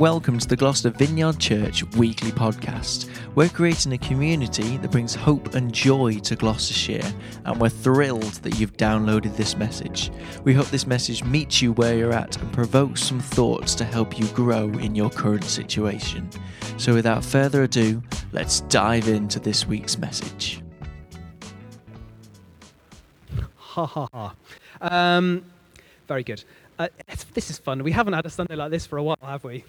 Welcome to the Gloucester Vineyard Church weekly podcast. We're creating a community that brings hope and joy to Gloucestershire, and we're thrilled that you've downloaded this message. We hope this message meets you where you're at and provokes some thoughts to help you grow in your current situation. So, without further ado, let's dive into this week's message. Ha ha ha. Um, very good. Uh, this is fun. We haven't had a Sunday like this for a while, have we?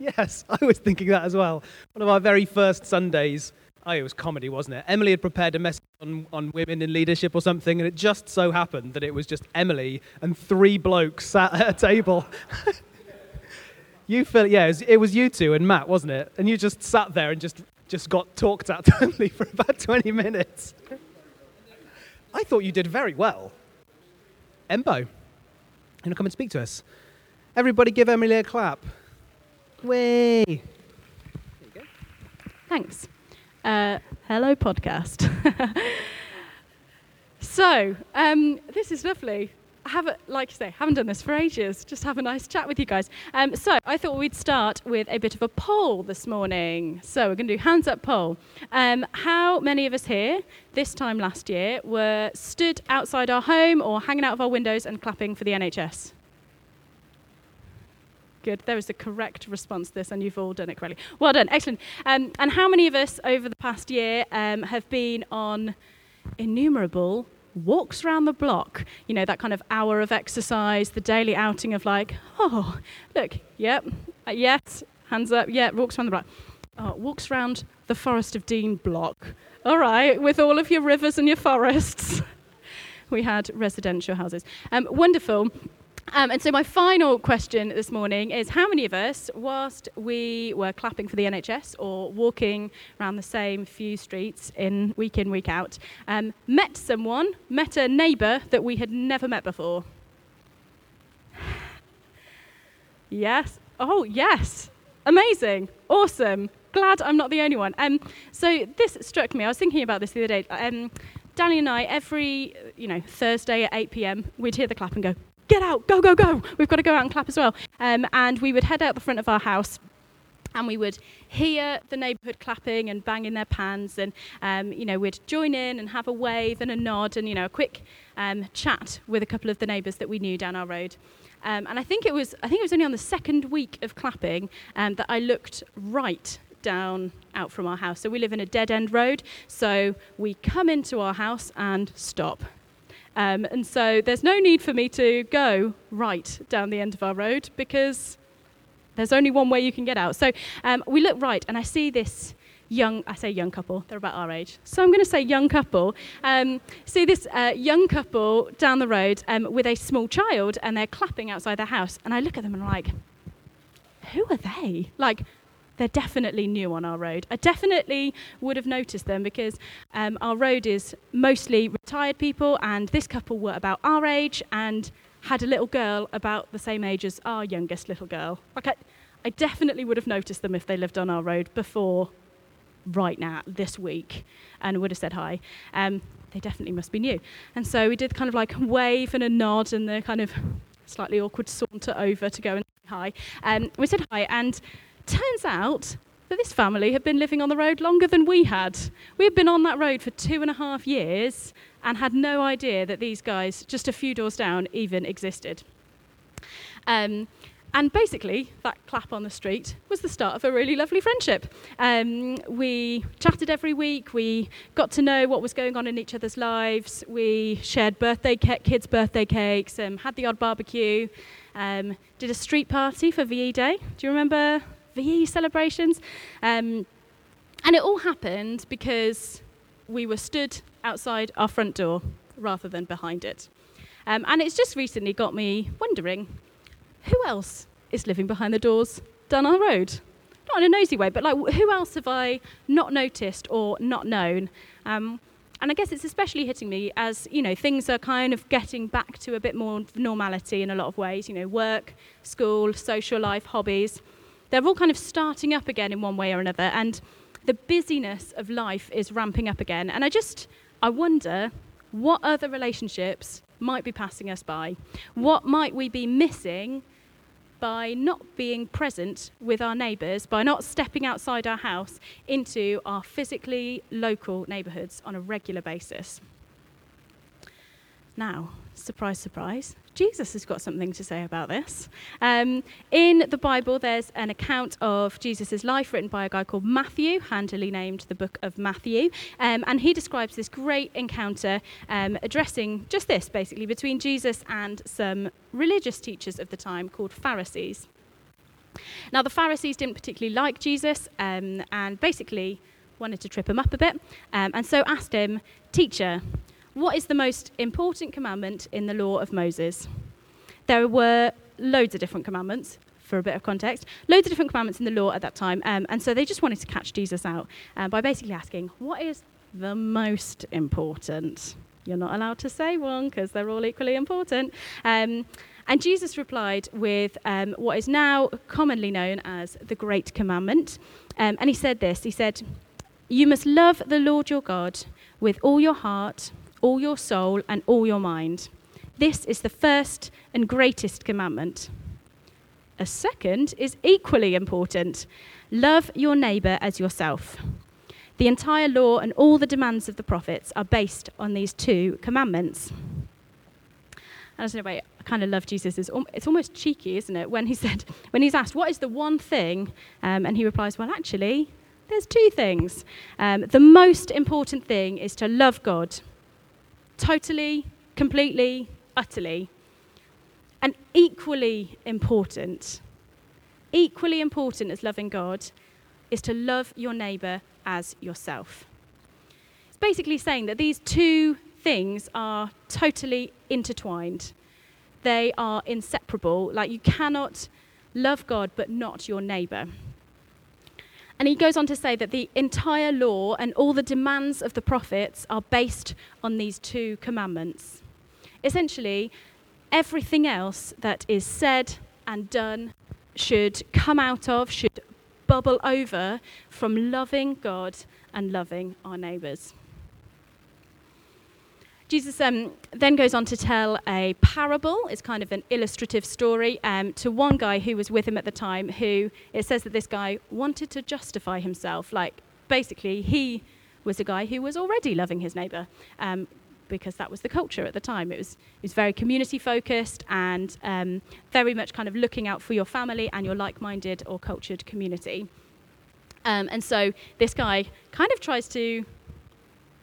Yes, I was thinking that as well. One of our very first Sundays. Oh, it was comedy, wasn't it? Emily had prepared a message on, on women in leadership or something, and it just so happened that it was just Emily and three blokes sat at a table. you feel, yeah, it was, it was you two and Matt, wasn't it? And you just sat there and just, just got talked at totally for about 20 minutes. I thought you did very well. Embo and come and speak to us. Everybody give Emily a clap. Way. Thanks. Uh, hello, podcast. so, um, this is lovely. I haven't, like you say, haven't done this for ages. Just have a nice chat with you guys. Um, so I thought we'd start with a bit of a poll this morning. So we're going to do hands up poll. Um, how many of us here this time last year were stood outside our home or hanging out of our windows and clapping for the NHS? Good. There is the correct response to this, and you've all done it correctly. Well done. Excellent. Um, and how many of us over the past year um, have been on innumerable walks around the block, you know, that kind of hour of exercise, the daily outing of like, oh, look, yep, uh, yes, hands up, yeah, walks around the block. Oh, walks around the Forest of Dean block. All right, with all of your rivers and your forests. we had residential houses. Um, wonderful. Um, and so, my final question this morning is How many of us, whilst we were clapping for the NHS or walking around the same few streets in week in, week out, um, met someone, met a neighbour that we had never met before? yes. Oh, yes. Amazing. Awesome. Glad I'm not the only one. Um, so, this struck me. I was thinking about this the other day. Um, Danny and I, every you know Thursday at 8 p.m., we'd hear the clap and go, get out, go, go, go. We've got to go out and clap as well. Um, and we would head out the front of our house and we would hear the neighbourhood clapping and banging their pans, and um, you know we'd join in and have a wave and a nod and you know a quick um, chat with a couple of the neighbours that we knew down our road. Um, and I think it was I think it was only on the second week of clapping um, that I looked right down out from our house. So we live in a dead end road, so we come into our house and stop um, and so there's no need for me to go right down the end of our road because there's only one way you can get out. So um, we look right, and I see this young, I say young couple, they're about our age. So I'm going to say young couple. Um, see this uh, young couple down the road um, with a small child, and they're clapping outside their house. And I look at them and I'm like, who are they? Like, they're definitely new on our road. I definitely would have noticed them because um, our road is mostly retired people, and this couple were about our age and had a little girl about the same age as our youngest little girl. Like I, I definitely would have noticed them if they lived on our road before right now, this week, and would have said hi. Um, they definitely must be new. And so we did kind of like a wave and a nod and the kind of slightly awkward saunter over to go and say hi. Um, we said hi, and Turns out that this family had been living on the road longer than we had. We had been on that road for two and a half years and had no idea that these guys, just a few doors down, even existed. Um, and basically, that clap on the street was the start of a really lovely friendship. Um, we chatted every week. We got to know what was going on in each other's lives. We shared birthday kids' birthday cakes, um, had the odd barbecue, um, did a street party for VE Day. Do you remember VE celebrations. Um, and it all happened because we were stood outside our front door rather than behind it. Um, and it's just recently got me wondering who else is living behind the doors down our road? Not in a nosy way, but like who else have I not noticed or not known? Um, and I guess it's especially hitting me as you know things are kind of getting back to a bit more normality in a lot of ways. You know, work, school, social life, hobbies they're all kind of starting up again in one way or another, and the busyness of life is ramping up again. And I just, I wonder what other relationships might be passing us by? What might we be missing by not being present with our neighbours, by not stepping outside our house into our physically local neighbourhoods on a regular basis. Now, surprise, surprise, Jesus has got something to say about this. Um, in the Bible, there's an account of Jesus' life written by a guy called Matthew, handily named the Book of Matthew. Um, and he describes this great encounter um, addressing just this, basically, between Jesus and some religious teachers of the time called Pharisees. Now, the Pharisees didn't particularly like Jesus um, and basically wanted to trip him up a bit, um, and so asked him, Teacher, what is the most important commandment in the law of Moses? There were loads of different commandments, for a bit of context, loads of different commandments in the law at that time. Um, and so they just wanted to catch Jesus out uh, by basically asking, What is the most important? You're not allowed to say one because they're all equally important. Um, and Jesus replied with um, what is now commonly known as the Great Commandment. Um, and he said this He said, You must love the Lord your God with all your heart, all your soul, and all your mind. This is the first and greatest commandment. A second is equally important love your neighbour as yourself. The entire law and all the demands of the prophets are based on these two commandments. And as a way, I kind of love Jesus. It's almost cheeky, isn't it? When he said, when he's asked, "What is the one thing?" Um, and he replies, "Well, actually, there's two things. Um, the most important thing is to love God totally, completely, utterly. And equally important, equally important as loving God, is to love your neighbour as yourself. It's basically saying that these two things are totally intertwined. They are inseparable. Like you cannot love God but not your neighbour. And he goes on to say that the entire law and all the demands of the prophets are based on these two commandments. Essentially, everything else that is said and done should come out of, should bubble over from loving God and loving our neighbours. Jesus um, then goes on to tell a parable. It's kind of an illustrative story um, to one guy who was with him at the time, who it says that this guy wanted to justify himself. Like, basically, he was a guy who was already loving his neighbour. Um, because that was the culture at the time. It was, it was very community focused and um, very much kind of looking out for your family and your like minded or cultured community. Um, and so this guy kind of tries to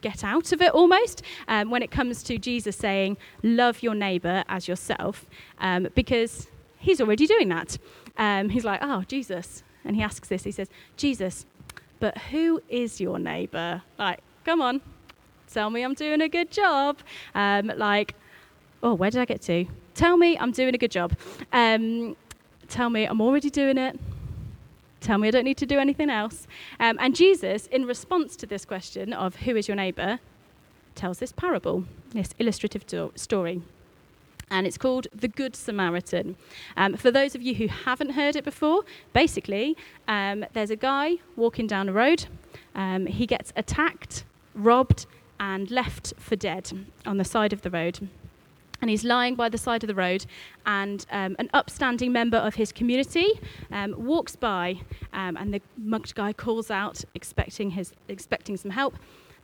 get out of it almost um, when it comes to Jesus saying, Love your neighbor as yourself, um, because he's already doing that. Um, he's like, Oh, Jesus. And he asks this He says, Jesus, but who is your neighbor? Like, come on, tell me I'm doing a good job. Um, like, oh, where did I get to? Tell me I'm doing a good job. Um, tell me I'm already doing it. Tell me I don't need to do anything else. Um, and Jesus, in response to this question of who is your neighbour, tells this parable, this illustrative do- story. And it's called The Good Samaritan. Um, for those of you who haven't heard it before, basically, um, there's a guy walking down a road. Um, he gets attacked, robbed, and left for dead on the side of the road and he's lying by the side of the road, and um, an upstanding member of his community um, walks by, um, and the mugged guy calls out, expecting, his, expecting some help,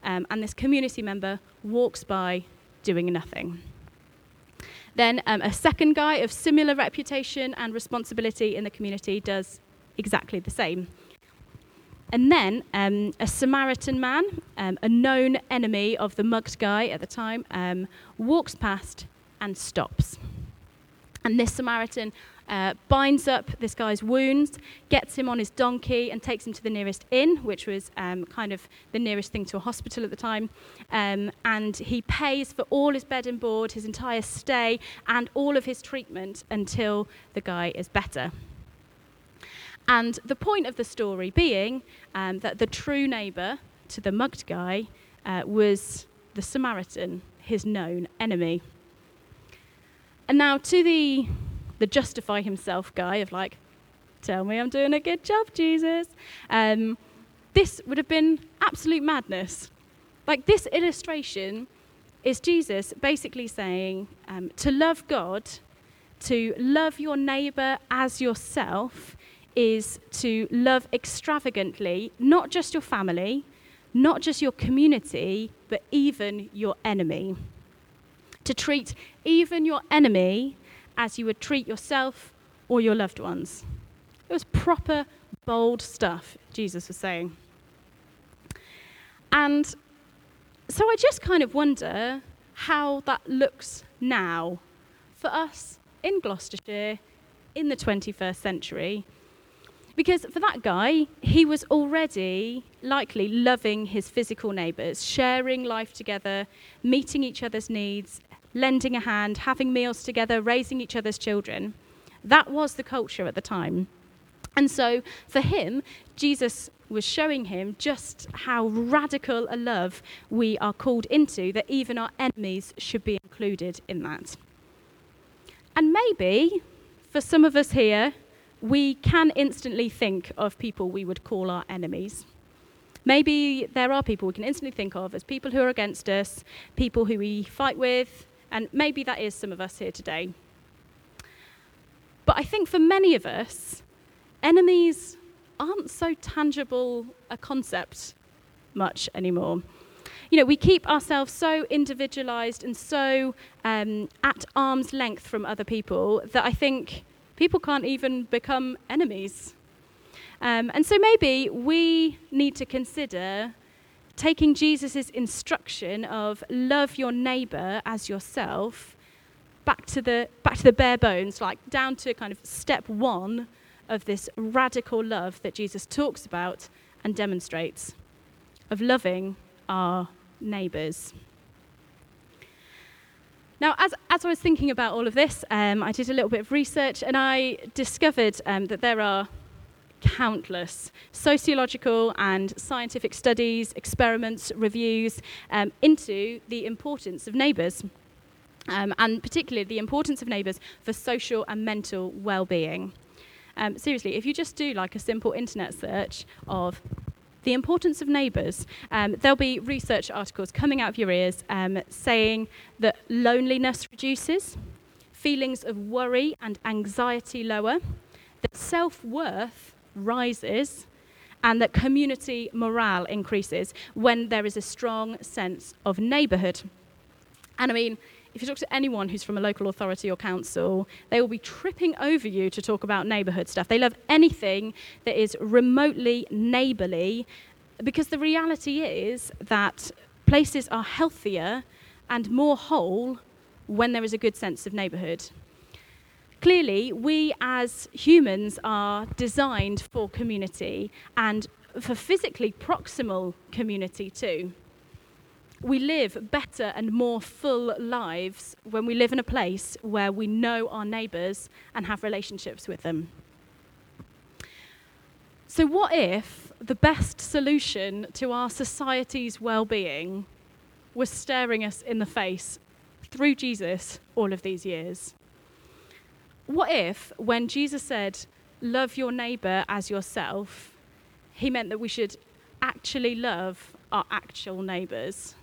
um, and this community member walks by, doing nothing. Then um, a second guy of similar reputation and responsibility in the community does exactly the same. And then um, a Samaritan man, a known enemy of the mugged guy at the time, walks past and stops. And this Samaritan uh, binds up this guy's wounds, gets him on his donkey, and takes him to the nearest inn, which was um, kind of the nearest thing to a hospital at the time. Um, and he pays for all his bed and board, his entire stay, and all of his treatment until the guy is better. And the point of the story being um, that the true neighbour to the mugged guy uh, was the Samaritan, his known enemy. And now to the the justify himself guy of like, tell me I'm doing a good job, Jesus. Um, this would have been absolute madness. Like this illustration is Jesus basically saying um, to love God, to love your neighbour as yourself is to love extravagantly not just your family, not just your community, but even your enemy. To treat even your enemy as you would treat yourself or your loved ones. It was proper, bold stuff Jesus was saying. And so I just kind of wonder how that looks now for us in Gloucestershire in the 21st century. Because for that guy, he was already likely loving his physical neighbours, sharing life together, meeting each other's needs, lending a hand, having meals together, raising each other's children. That was the culture at the time. And so for him, Jesus was showing him just how radical a love we are called into, that even our enemies should be included in that. And maybe for some of us here, we can instantly think of people we would call our enemies. Maybe there are people we can instantly think of as people who are against us, people who we fight with, and maybe that is some of us here today. But I think for many of us, enemies aren't so tangible a concept much anymore. You know, we keep ourselves so individualized and so um, at arm's length from other people that I think people can't even become enemies. Um, and so maybe we need to consider taking Jesus' instruction of love your neighbor as yourself back to, the, back to the bare bones, like down to kind of step one of this radical love that Jesus talks about and demonstrates of loving our neighbors. Now, as, as I was thinking about all of this, um, I did a little bit of research and I discovered um, that there are countless sociological and scientific studies, experiments, reviews um, into the importance of neighbours. Um, and particularly the importance of neighbours for social and mental well-being. Um, seriously, if you just do like a simple internet search of the importance of neighbours. Um, there'll be research articles coming out of your ears um, saying that loneliness reduces, feelings of worry and anxiety lower, that self worth rises, and that community morale increases when there is a strong sense of neighbourhood. And I mean, if you talk to anyone who's from a local authority or council, they will be tripping over you to talk about neighbourhood stuff. They love anything that is remotely neighbourly because the reality is that places are healthier and more whole when there is a good sense of neighbourhood. Clearly, we as humans are designed for community and for physically proximal community too we live better and more full lives when we live in a place where we know our neighbours and have relationships with them. So, what if the best solution to our society's well being was staring us in the face through Jesus all of these years? What if, when Jesus said, Love your neighbour as yourself, he meant that we should actually love our actual neighbours?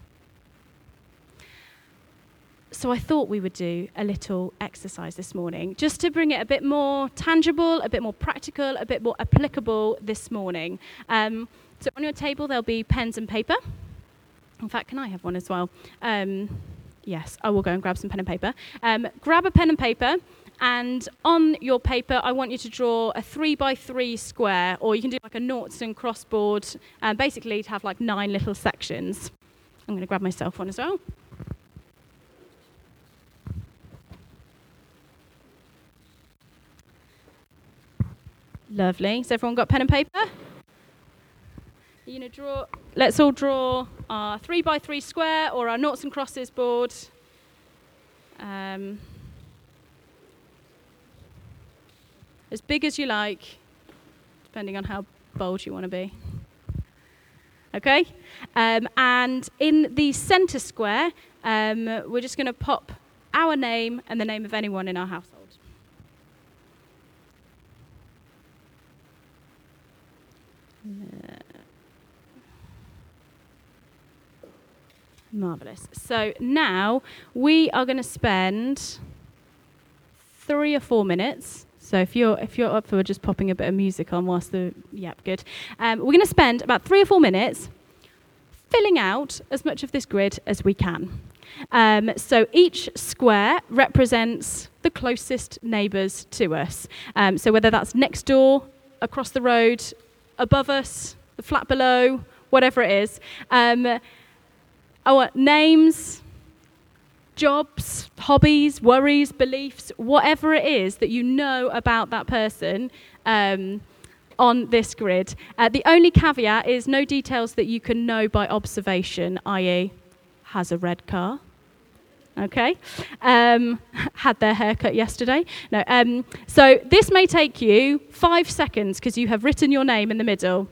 So I thought we would do a little exercise this morning just to bring it a bit more tangible, a bit more practical, a bit more applicable this morning. Um, so on your table there'll be pens and paper. In fact, can I have one as well? Um, yes, I will go and grab some pen and paper. Um, grab a pen and paper. And on your paper, I want you to draw a three by three square, or you can do like a noughts and crossboard, uh, basically to have like nine little sections. I'm going to grab myself one as well. Lovely. Has everyone got pen and paper? You know, draw. Let's all draw our three by three square or our noughts and crosses board. Um, as big as you like, depending on how bold you want to be. Okay? Um, and in the centre square, um, we're just going to pop our name and the name of anyone in our household. Marvellous. So now we are going to spend three or four minutes. So if you're if you're up for just popping a bit of music on whilst the yep good, um, we're going to spend about three or four minutes filling out as much of this grid as we can. Um, so each square represents the closest neighbours to us. Um, so whether that's next door, across the road, above us, the flat below, whatever it is. Um, our names, jobs, hobbies, worries, beliefs, whatever it is that you know about that person um, on this grid. Uh, the only caveat is no details that you can know by observation, i.e., has a red car. Okay, um, had their haircut yesterday. No, um, so this may take you five seconds because you have written your name in the middle.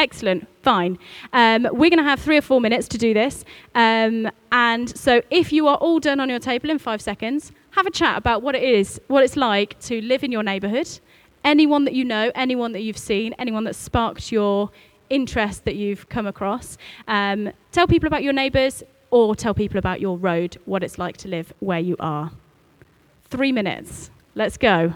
Excellent, fine. Um, we're going to have three or four minutes to do this. Um, and so, if you are all done on your table in five seconds, have a chat about what it is, what it's like to live in your neighbourhood. Anyone that you know, anyone that you've seen, anyone that sparked your interest that you've come across. Um, tell people about your neighbours or tell people about your road, what it's like to live where you are. Three minutes. Let's go.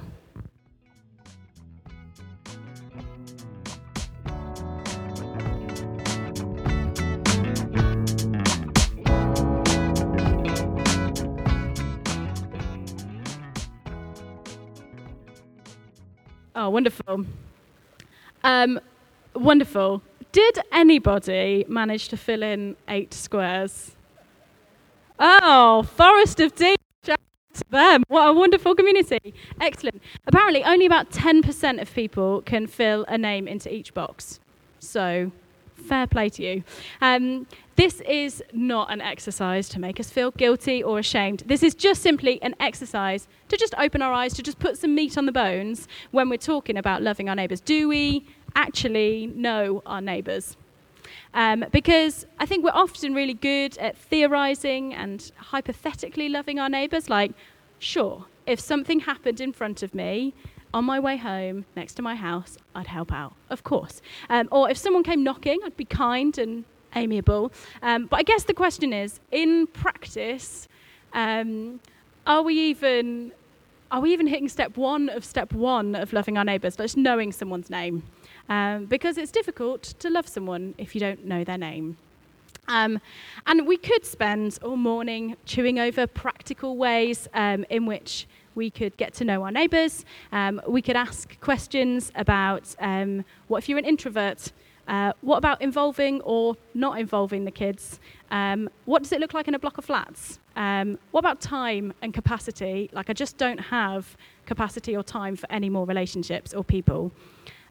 Oh, wonderful. Um, wonderful. Did anybody manage to fill in eight squares? Oh, Forest of Dean. Shout out to them. What a wonderful community. Excellent. Apparently, only about 10% of people can fill a name into each box. So, fair play to you. Um, this is not an exercise to make us feel guilty or ashamed. This is just simply an exercise to just open our eyes, to just put some meat on the bones when we're talking about loving our neighbours. Do we actually know our neighbours? Um, because I think we're often really good at theorising and hypothetically loving our neighbours. Like, sure, if something happened in front of me, on my way home next to my house, I'd help out, of course. Um, or if someone came knocking, I'd be kind and amiable. Um, but I guess the question is, in practice, um, are we even are we even hitting step one of step one of loving our neighbours? Just knowing someone's name, um, because it's difficult to love someone if you don't know their name. Um, and we could spend all morning chewing over practical ways um, in which we could get to know our neighbours. Um, we could ask questions about um, what if you're an introvert? Uh, what about involving or not involving the kids? Um, what does it look like in a block of flats? Um, what about time and capacity? Like, I just don't have capacity or time for any more relationships or people.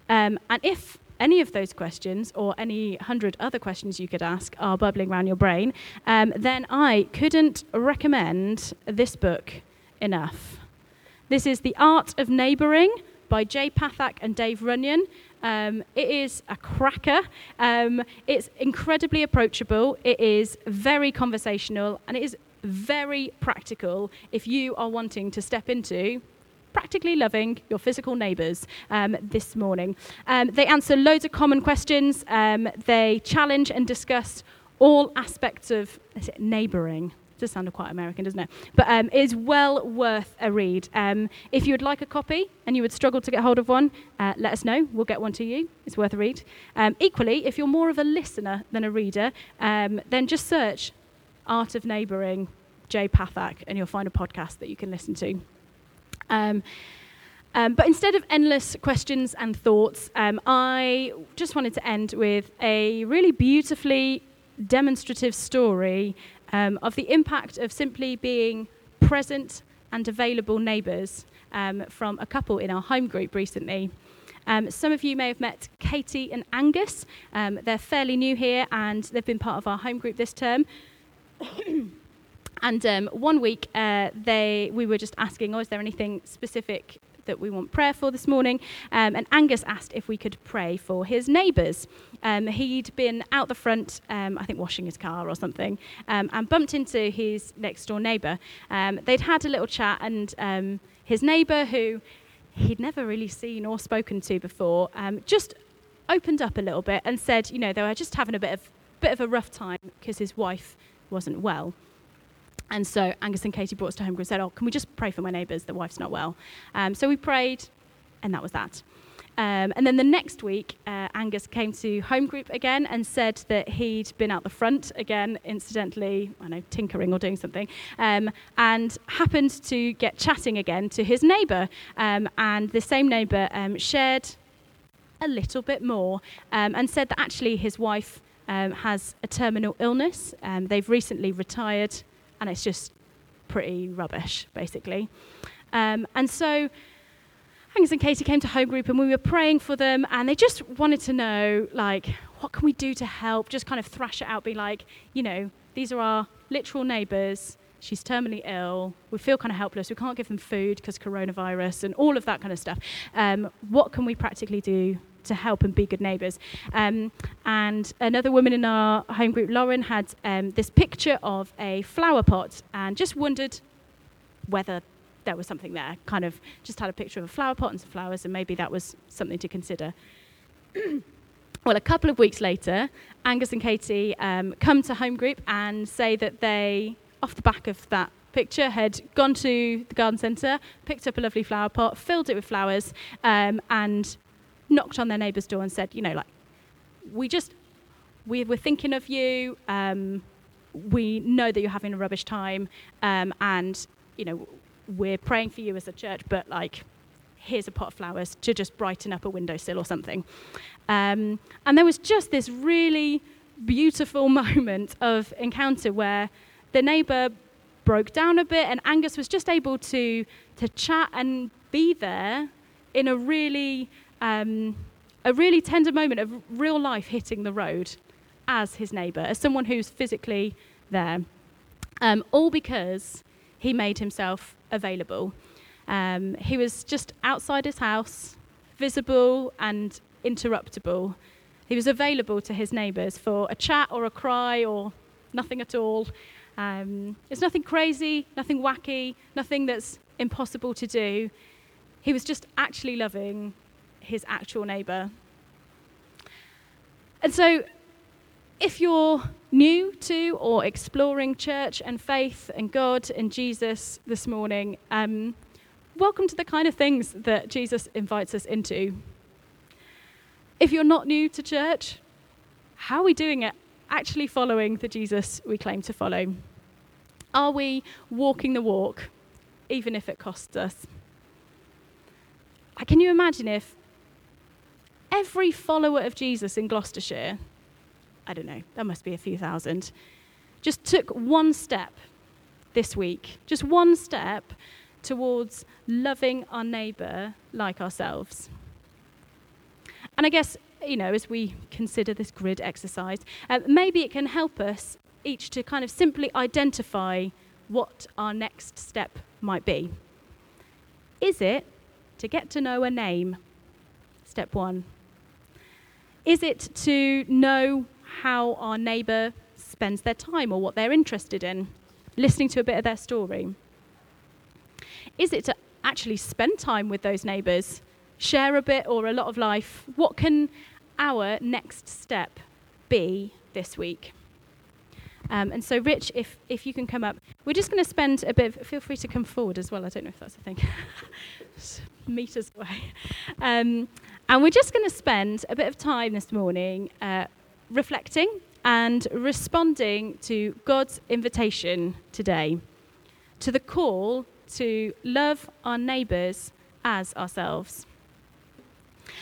Um, and if any of those questions or any hundred other questions you could ask are bubbling around your brain, um, then I couldn't recommend this book enough. This is The Art of Neighbouring by Jay Pathak and Dave Runyon. Um, it is a cracker. Um, it's incredibly approachable. It is very conversational, and it is very practical if you are wanting to step into practically loving your physical neighbours um, this morning. Um, they answer loads of common questions. Um, they challenge and discuss all aspects of neighbouring does sound quite American, doesn't it? But um, it is well worth a read. Um, if you would like a copy and you would struggle to get hold of one, uh, let us know. We'll get one to you. It's worth a read. Um, equally, if you're more of a listener than a reader, um, then just search Art of Neighbouring, Jay Pathak, and you'll find a podcast that you can listen to. Um, um, but instead of endless questions and thoughts, um, I just wanted to end with a really beautifully demonstrative story um, of the impact of simply being present and available neighbours um, from a couple in our home group recently. Um, some of you may have met Katie and Angus. Um, they're fairly new here and they've been part of our home group this term. and um, one week, uh, they, we were just asking, oh, is there anything specific that we want prayer for this morning. Um, and Angus asked if we could pray for his neighbours. Um, he'd been out the front, um, I think washing his car or something, um, and bumped into his next door neighbour. Um, they'd had a little chat, and his neighbour, who he'd never really seen or spoken to before, just opened up a little bit and said, you know, they were just having a bit of bit of a rough time because his wife wasn't well. And so Angus and Katie brought us to home group and said, Oh, can we just pray for my neighbours? The wife's not well. Um, so we prayed, and that was that. Um, and then the next week, uh, Angus came to home group again and said that he'd been out the front again, incidentally, I know, tinkering or doing something, um, and happened to get chatting again to his neighbour. Um, and the same neighbour um, shared a little bit more um, and said that actually his wife um, has a terminal illness. they've recently retired, and it's just pretty rubbish, basically. and so Angus and Katie came to home group and we were praying for them and they just wanted to know, like, what can we do to help? Just kind of thrash it out, be like, you know, these are our literal neighbours. She's terminally ill. We feel kind of helpless. We can't give them food because coronavirus and all of that kind of stuff. Um, what can we practically do to help and be good neighbours. Um, and another woman in our home group, Lauren, had um, this picture of a flower pot and just wondered whether there was something there. Kind of just had a picture of a flower pot and some flowers, and maybe that was something to consider. well, a couple of weeks later, Angus and Katie um, come to home group and say that they, off the back of that picture, had gone to the garden centre, picked up a lovely flower pot, filled it with flowers, um, and knocked on their neighbour's door and said, you know, like, we just, we, we're thinking of you. Um, we know that you're having a rubbish time, um, and you know we're praying for you as a church, but like, here's a pot of flowers to just brighten up a windowsill or something. Um, and there was just this really beautiful moment of encounter where the neighbour broke down a bit, and Angus was just able to to chat and be there in a really um, a really tender moment of real life hitting the road as his neighbour, as someone who's physically there, um, all because he made himself available. Um, he was just outside his house, visible and interruptible. He was available to his neighbours for a chat or a cry or nothing at all. Um, it's nothing crazy, nothing wacky, nothing that's impossible to do. He was just actually loving his actual neighbour. And so if you're new to or exploring church and faith and God and Jesus this morning, um, welcome to the kind of things that Jesus invites us into. If you're not new to church, how are we doing it actually following the Jesus we claim to follow? Are we walking the walk, even if it costs us? Can you imagine if every follower of Jesus in Gloucestershire I don't know, that must be a few thousand, just took one step this week, just one step towards loving our neighbour like ourselves. And I guess, you know, as we consider this grid exercise, uh, maybe it can help us each to kind of simply identify what our next step might be. Is it to get to know a name? Step one. Is it to know how our neighbour spends their time or what they're interested in, listening to a bit of their story? Is it to actually spend time with those neighbours, share a bit or a lot of life? What can our next step be this week? Um, and so, Rich, if, if you can come up, we're just going to spend a bit. Of, feel free to come forward as well. I don't know if that's a thing. meters away. Um, and we're just going to spend a bit of time this morning uh, reflecting and responding to God's invitation today, to the call to love our neighbours as ourselves.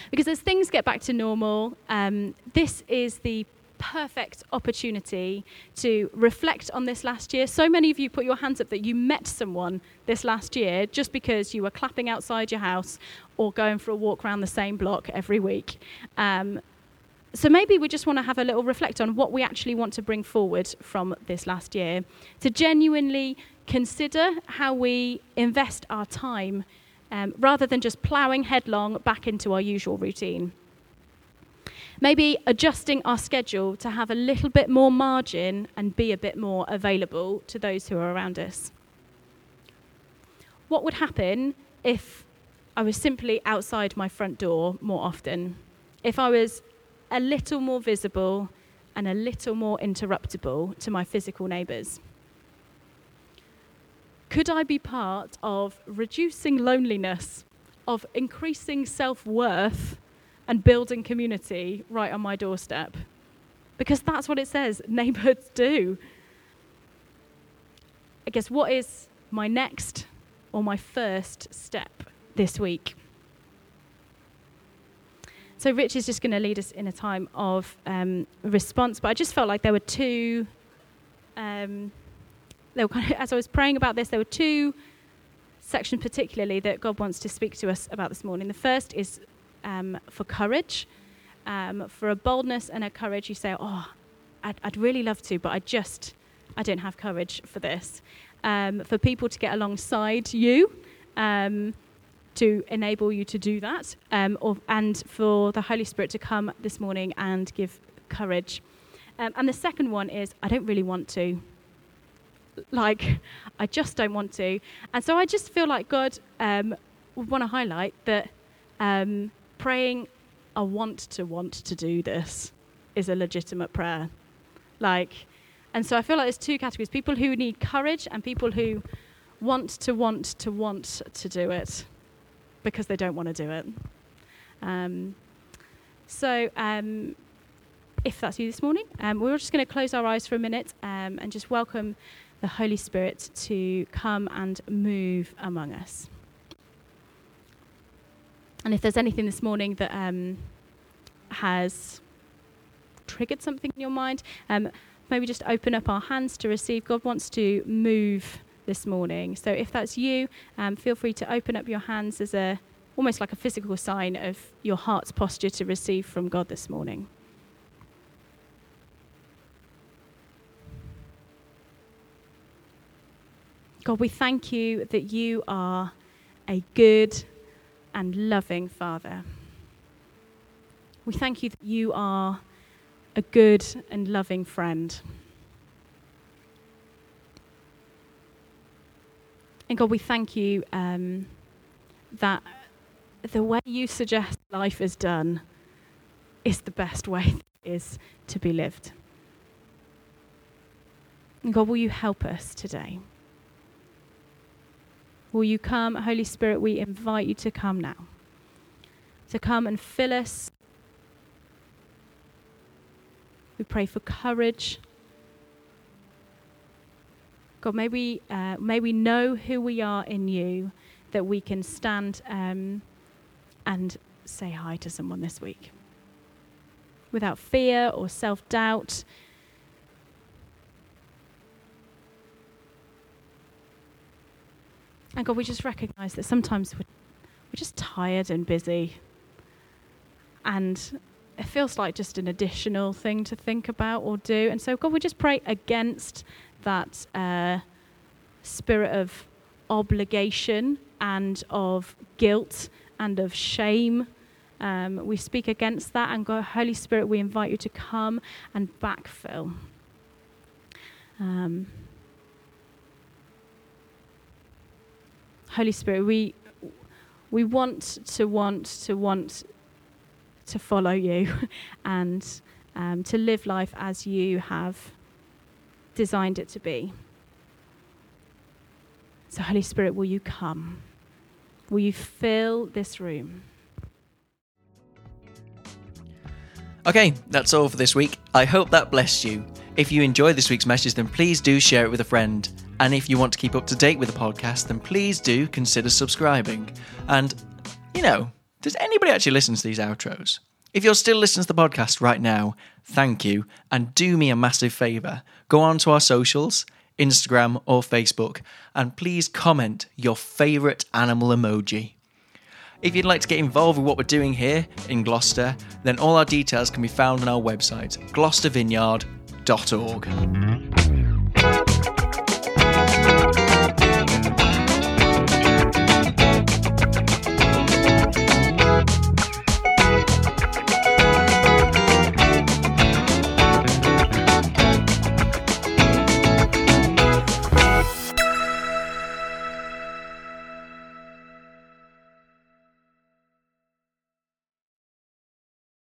Because as things get back to normal, um, this is the perfect opportunity to reflect on this last year. So many of you put your hands up that you met someone this last year just because you were clapping outside your house or going for a walk around the same block every week. Um, so maybe we just want to have a little reflect on what we actually want to bring forward from this last year, to genuinely consider how we invest our time um, rather than just ploughing headlong back into our usual routine. Maybe adjusting our schedule to have a little bit more margin and be a bit more available to those who are around us. What would happen if I was simply outside my front door more often? If I was a little more visible and a little more interruptible to my physical neighbours. Could I be part of reducing loneliness, of increasing self worth, and building community right on my doorstep? Because that's what it says neighborhoods do. I guess what is my next or my first step this week? So, Rich is just going to lead us in a time of um, response, but I just felt like there were two. Um, there were kind of, as I was praying about this, there were two sections particularly that God wants to speak to us about this morning. The first is um, for courage, um, for a boldness and a courage. You say, "Oh, I'd, I'd, really love to, but I just, I don't have courage for this." Um, for people to get alongside you um, to enable you to do that, um, or, and for the Holy Spirit to come this morning and give courage. Um, and the second one is, I don't really want to. Like, I just don't want to. And so I just feel like God um, would want to highlight that um, praying, I want to want to do this, is a legitimate prayer. Like, and so I feel like there's two categories people who need courage and people who want to want to want to do it because they don't want to do it. Um, so, um, if that's you this morning, um, we're just going to close our eyes for a minute um, and just welcome the Holy Spirit to come and move among us. And if there's anything this morning that um, has triggered something in your mind, um, maybe just open up our hands to receive. God wants to move this morning. So if that's you, um, feel free to open up your hands as a almost like a physical sign of your heart's posture to receive from God this morning. God, we thank you that you are a good and loving Father. We thank you that you are a good and loving friend. And God, we thank you um, that the way you suggest life is done is the best way is to be lived. And God, will you help us today? Will you come, Holy Spirit? We invite you to come now. To come and fill us we pray for courage. God, may we, uh, may we know who we are in you, that we can stand um, and say hi to someone this week without fear or self doubt. And God, we just recognize that sometimes we're, we're just tired and busy. And it feels like just an additional thing to think about or do. And so, God, we just pray against that uh, spirit of obligation and of guilt and of shame. Um, we speak against that, and God, Holy Spirit, we invite you to come and backfill. Um, Holy Spirit, we we want to want to want to follow you and um, to live life as you have designed it to be. So, Holy Spirit, will you come? Will you fill this room? Okay, that's all for this week. I hope that blessed you. If you enjoyed this week's message, then please do share it with a friend. And if you want to keep up to date with the podcast, then please do consider subscribing. And, you know, does anybody actually listen to these outros? If you're still listening to the podcast right now, thank you. And do me a massive favour go on to our socials, Instagram or Facebook, and please comment your favourite animal emoji. If you'd like to get involved with what we're doing here in Gloucester, then all our details can be found on our website, gloucestervineyard.org.